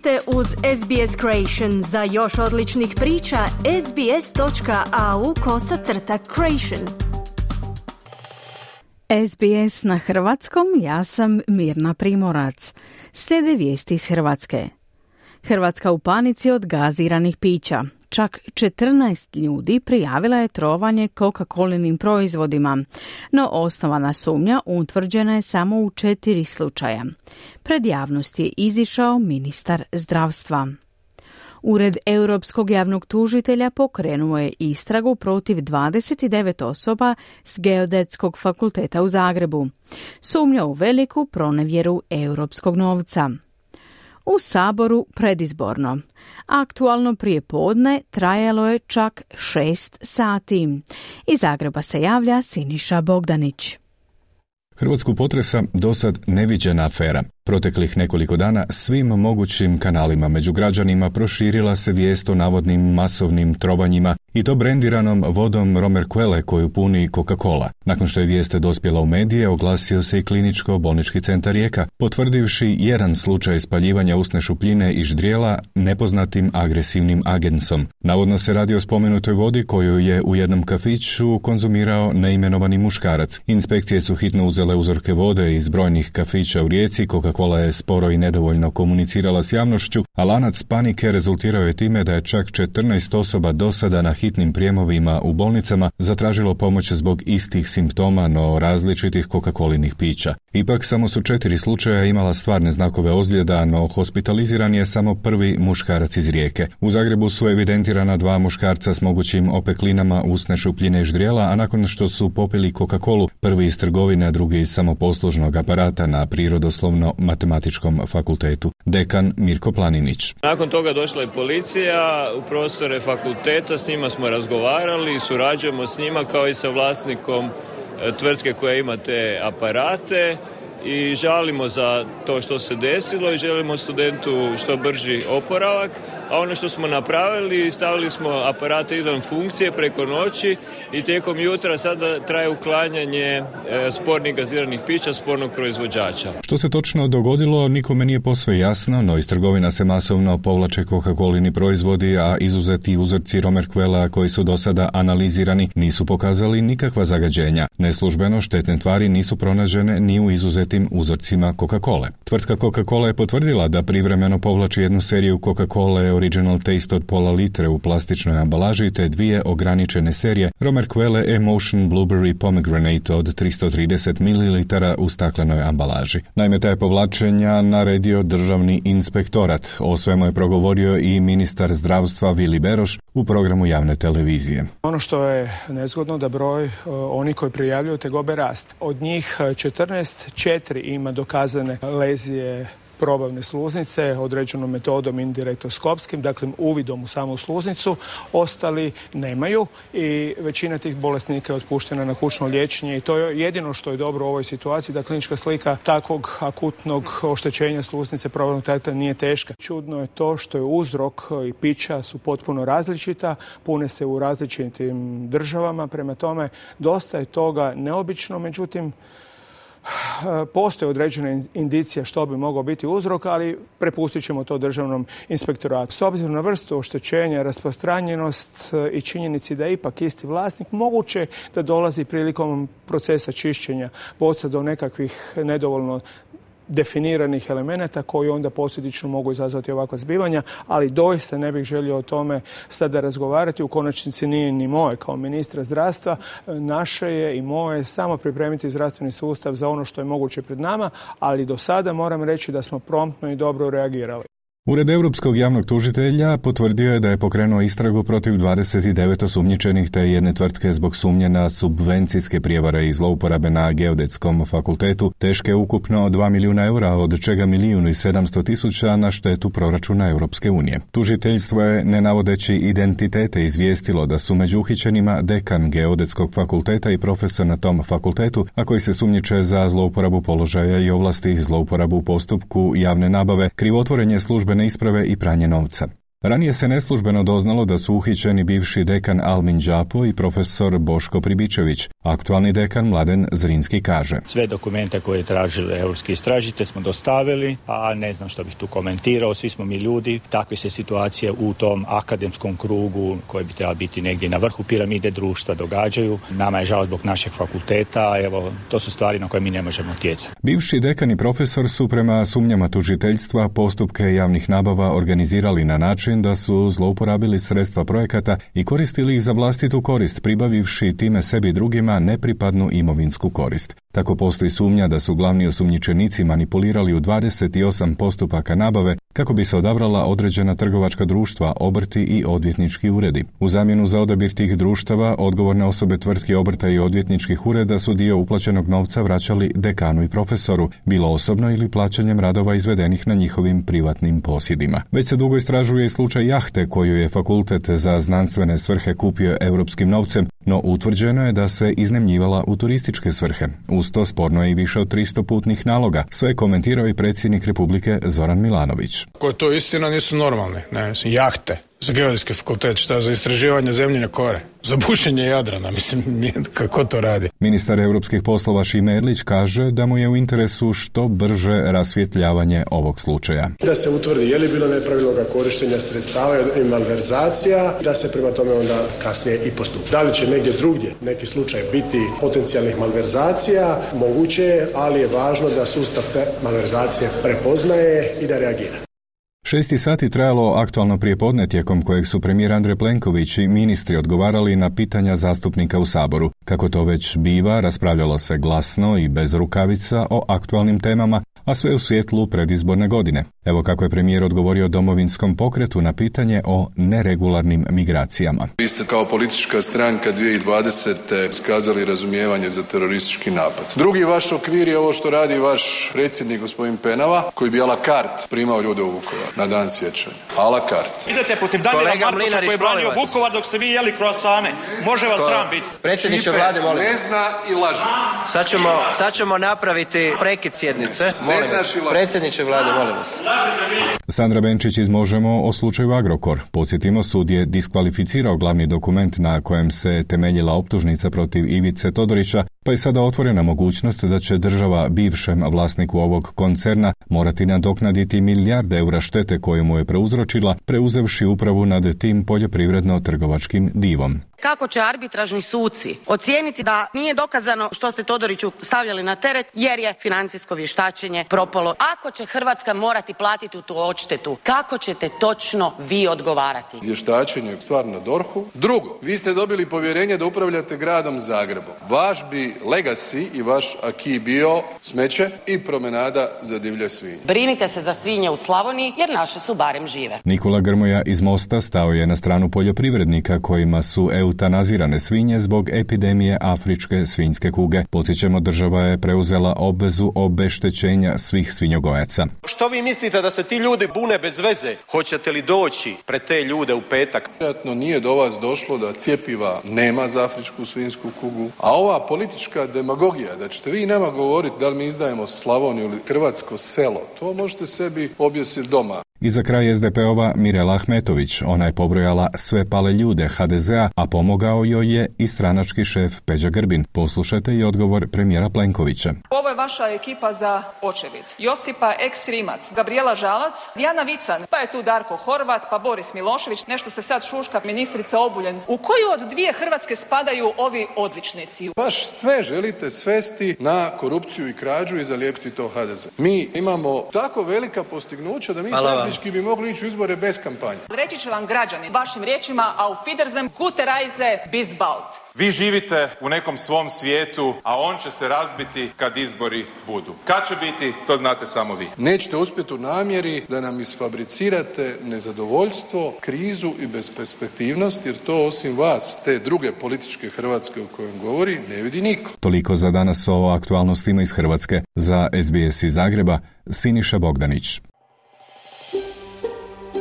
ste uz SBS Creation. Za još odličnih priča, sbs.au kosacrta creation. SBS na hrvatskom, ja sam Mirna Primorac. Slijede vijesti iz Hrvatske. Hrvatska u panici od gaziranih pića. Čak 14 ljudi prijavila je trovanje Coca-Colinim proizvodima, no osnovana sumnja utvrđena je samo u četiri slučaja. Pred javnost je izišao ministar zdravstva. Ured Europskog javnog tužitelja pokrenuo je istragu protiv 29 osoba s Geodetskog fakulteta u Zagrebu. Sumnja u veliku pronevjeru europskog novca u Saboru predizborno. Aktualno prije podne trajalo je čak šest sati. Iz Zagreba se javlja Siniša Bogdanić. Hrvatsku potresa dosad neviđena afera. Proteklih nekoliko dana svim mogućim kanalima među građanima proširila se vijest o navodnim masovnim trovanjima i to brendiranom vodom Romer Quelle koju puni Coca-Cola. Nakon što je vijest dospjela u medije, oglasio se i kliničko-bolnički centar Rijeka, potvrdivši jedan slučaj spaljivanja usne šupljine i ždrijela nepoznatim agresivnim agensom. Navodno se radi o spomenutoj vodi koju je u jednom kafiću konzumirao neimenovani muškarac. Inspekcije su hitno uzele uzorke vode iz brojnih kafića u Rijeci, Coca-Cola je sporo i nedovoljno komunicirala s javnošću, a lanac panike rezultirao je time da je čak 14 osoba do sada na hitnim prijemovima u bolnicama zatražilo pomoć zbog istih simptoma, no različitih Coca-Colinih pića. Ipak samo su četiri slučaja imala stvarne znakove ozljeda, no hospitaliziran je samo prvi muškarac iz rijeke. U Zagrebu su evidentirana dva muškarca s mogućim opeklinama usne šupljine i ždrijela, a nakon što su popili Coca-Colu, prvi iz trgovine, a drugi iz samoposlužnog aparata na prirodoslovno-matematičkom fakultetu. Dekan Mirko Planinić. Nakon toga došla je policija u prostore fakulteta, s njima smo razgovarali, surađujemo s njima kao i sa vlasnikom e, tvrtke koja ima te aparate i žalimo za to što se desilo i želimo studentu što brži oporavak, a ono što smo napravili, stavili smo aparate izvan funkcije preko noći i tijekom jutra sada traje uklanjanje e, spornih gaziranih pića spornog proizvođača. Što se točno dogodilo, nikome nije posve jasno, no iz trgovina se masovno povlače Coca-Colini proizvodi, a izuzeti uzorci Romerquela koji su do sada analizirani nisu pokazali nikakva zagađenja. Neslužbeno štetne tvari nisu pronažene ni u izuzetim uzorcima Coca-Cola. Tvrtka Coca-Cola je potvrdila da privremeno povlači jednu seriju Coca-Cola Original Taste od pola litre u plastičnoj ambalaži te dvije ograničene serije Romerquele Emotion Blueberry Pomegranate od 330 ml u staklenoj ambalaži. Naime, taj povlačenja naredio državni inspektorat. O svemu je progovorio i ministar zdravstva Vili Beroš u programu javne televizije. Ono što je nezgodno da broj uh, oni koji prijavljuju tegobe rast. Od njih 14, uh, četiri ima dokazane lezije probavne sluznice određenom metodom indirektoskopskim, dakle uvidom u samu sluznicu, ostali nemaju i većina tih bolesnika je otpuštena na kućno liječenje i to je jedino što je dobro u ovoj situaciji, da klinička slika takvog akutnog oštećenja sluznice probavnog trakta nije teška. Čudno je to što je uzrok i pića su potpuno različita, pune se u različitim državama, prema tome dosta je toga neobično, međutim postoje određene indicije što bi mogao biti uzrok, ali prepustit ćemo to državnom inspektoratu. S obzirom na vrstu oštećenja, rasprostranjenost e, i činjenici da je ipak isti vlasnik, moguće da dolazi prilikom procesa čišćenja boca do nekakvih nedovoljno definiranih elemenata koji onda posljedično mogu izazvati ovakva zbivanja, ali doista ne bih želio o tome sada razgovarati. U konačnici nije ni moje kao ministra zdravstva. Naše je i moje samo pripremiti zdravstveni sustav za ono što je moguće pred nama, ali do sada moram reći da smo promptno i dobro reagirali. Ured Europskog javnog tužitelja potvrdio je da je pokrenuo istragu protiv 29 osumnjičenih te jedne tvrtke zbog sumnje na subvencijske prijevare i zlouporabe na Geodetskom fakultetu, teške ukupno 2 milijuna eura, od čega milijun i 700 tisuća na štetu proračuna Europske unije. Tužiteljstvo je, ne navodeći identitete, izvijestilo da su među uhićenima dekan Geodetskog fakulteta i profesor na tom fakultetu, a koji se sumnjiče za zlouporabu položaja i ovlasti, zlouporabu u postupku javne nabave, krivotvorenje službe službene isprave i pranje novca. Ranije se neslužbeno doznalo da su uhićeni bivši dekan Almin Đapo i profesor Boško Pribičević. Aktualni dekan Mladen Zrinski kaže. Sve dokumente koje je tražili europski istražite smo dostavili, a ne znam što bih tu komentirao, svi smo mi ljudi, takve se situacije u tom akademskom krugu koji bi trebalo biti negdje na vrhu piramide društva događaju. Nama je žao zbog našeg fakulteta, evo, to su stvari na koje mi ne možemo utjecati. Bivši dekan i profesor su prema sumnjama tužiteljstva postupke javnih nabava organizirali na način da su zlouporabili sredstva projekata i koristili ih za vlastitu korist, pribavivši time sebi drugima nepripadnu imovinsku korist. Tako postoji sumnja da su glavni osumnjičenici manipulirali u 28 postupaka nabave kako bi se odabrala određena trgovačka društva, obrti i odvjetnički uredi. U zamjenu za odabir tih društava, odgovorne osobe tvrtki obrta i odvjetničkih ureda su dio uplaćenog novca vraćali dekanu i profesoru, bilo osobno ili plaćanjem radova izvedenih na njihovim privatnim posjedima. Već se dugo istražuje i slučaj jahte koju je fakultet za znanstvene svrhe kupio europskim novcem, no utvrđeno je da se iznemljivala u turističke svrhe. Uz to sporno je i više od 300 putnih naloga. Sve je komentirao i predsjednik Republike Zoran Milanović. Ko je to istina nisu normalni, ne, mislim, jahte za geodetski fakultet, šta za istraživanje zemljine kore, za bušenje Jadrana, mislim, kako to radi. Ministar europskih poslova Šime Erlić kaže da mu je u interesu što brže rasvjetljavanje ovog slučaja. Da se utvrdi je li bilo nepravilnog korištenja sredstava i malverzacija, da se prema tome onda kasnije i postupi. Da li će negdje drugdje neki slučaj biti potencijalnih malverzacija, moguće je, ali je važno da sustav te malverzacije prepoznaje i da reagira. Šesti sati trajalo aktualno prijepodne tijekom kojeg su premijer Andrej Plenković i ministri odgovarali na pitanja zastupnika u Saboru. Kako to već biva, raspravljalo se glasno i bez rukavica o aktualnim temama, a sve u svjetlu predizborne godine. Evo kako je premijer odgovorio domovinskom pokretu na pitanje o neregularnim migracijama. Vi ste kao politička stranka 2020. skazali razumijevanje za teroristički napad. Drugi vaš okvir je ovo što radi vaš predsjednik gospodin Penava, koji bi a la carte primao ljude u Vukovar na dan sjećanja. A la carte. Idete protiv Damira Markovića koji je branio Vukovar dok ste vi jeli kroasane. Može vas sram biti. Predsjedniče vlade, molim. Ne zna i laže. Sad ćemo, sad ćemo napraviti prekid sjednice. Molim vas. Predsjedniče vlade, molim vas. Sandra Benčić iz Možemo o slučaju Agrokor. Podsjetimo, sud je diskvalificirao glavni dokument na kojem se temeljila optužnica protiv Ivice Todorića, pa je sada otvorena mogućnost da će država bivšem vlasniku ovog koncerna morati nadoknaditi milijarde eura štete koju mu je preuzročila, preuzevši upravu nad tim poljoprivredno-trgovačkim divom. Kako će arbitražni suci ocijeniti da nije dokazano što ste Todoriću stavljali na teret jer je financijsko vještačenje propalo? Ako će Hrvatska morati platiti tu odštetu, kako ćete točno vi odgovarati? Vještačenje je stvar na Dorhu. Drugo, vi ste dobili povjerenje da upravljate gradom Zagrebom. Vaš bi legacy i vaš aki bio smeće i promenada za divlje svinje. Brinite se za svinje u Slavoniji jer naše su barem žive. Nikola Grmoja iz Mosta stao je na stranu poljoprivrednika kojima su eutanazirane svinje zbog epidemije afričke svinjske kuge. Podsjećamo, država je preuzela obvezu obeštećenja svih svinjogojaca. Što vi mislite da se ti ljudi bune bez veze? Hoćete li doći pred te ljude u petak? Vjerojatno nije do vas došlo da cjepiva nema za afričku svinjsku kugu, a ova politička demagogija da ćete vi nama govoriti da li mi izdajemo Slavoniju ili Hrvatsko selo, to možete sebi objesiti doma. I za kraj SDP-ova Mirela Ahmetović. Ona je pobrojala sve pale ljude HDZ-a, a pomogao joj je i stranački šef Peđa Grbin. Poslušajte i odgovor premijera Plenkovića. Ovo je vaša ekipa za očevid. Josipa Eks Rimac, Gabriela Žalac, Dijana Vican, pa je tu Darko Horvat, pa Boris Milošević, nešto se sad šuška ministrica Obuljen. U koju od dvije Hrvatske spadaju ovi odličnici? Baš sve želite svesti na korupciju i krađu i zalijepiti to HDZ. Mi imamo tako velika postignuća da mi praktički bi mogli ići u izbore bez kampanje. Reći će vam građani vašim riječima auf Wiedersehen, gute Reise, bis bald. Vi živite u nekom svom svijetu, a on će se razbiti kad izbori budu. Kad će biti, to znate samo vi. Nećete uspjeti u namjeri da nam isfabricirate nezadovoljstvo, krizu i besperspektivnost, jer to osim vas, te druge političke Hrvatske o kojem govori, ne vidi niko. Toliko za danas o aktualnostima iz Hrvatske. Za SBS iz Zagreba, Siniša Bogdanić.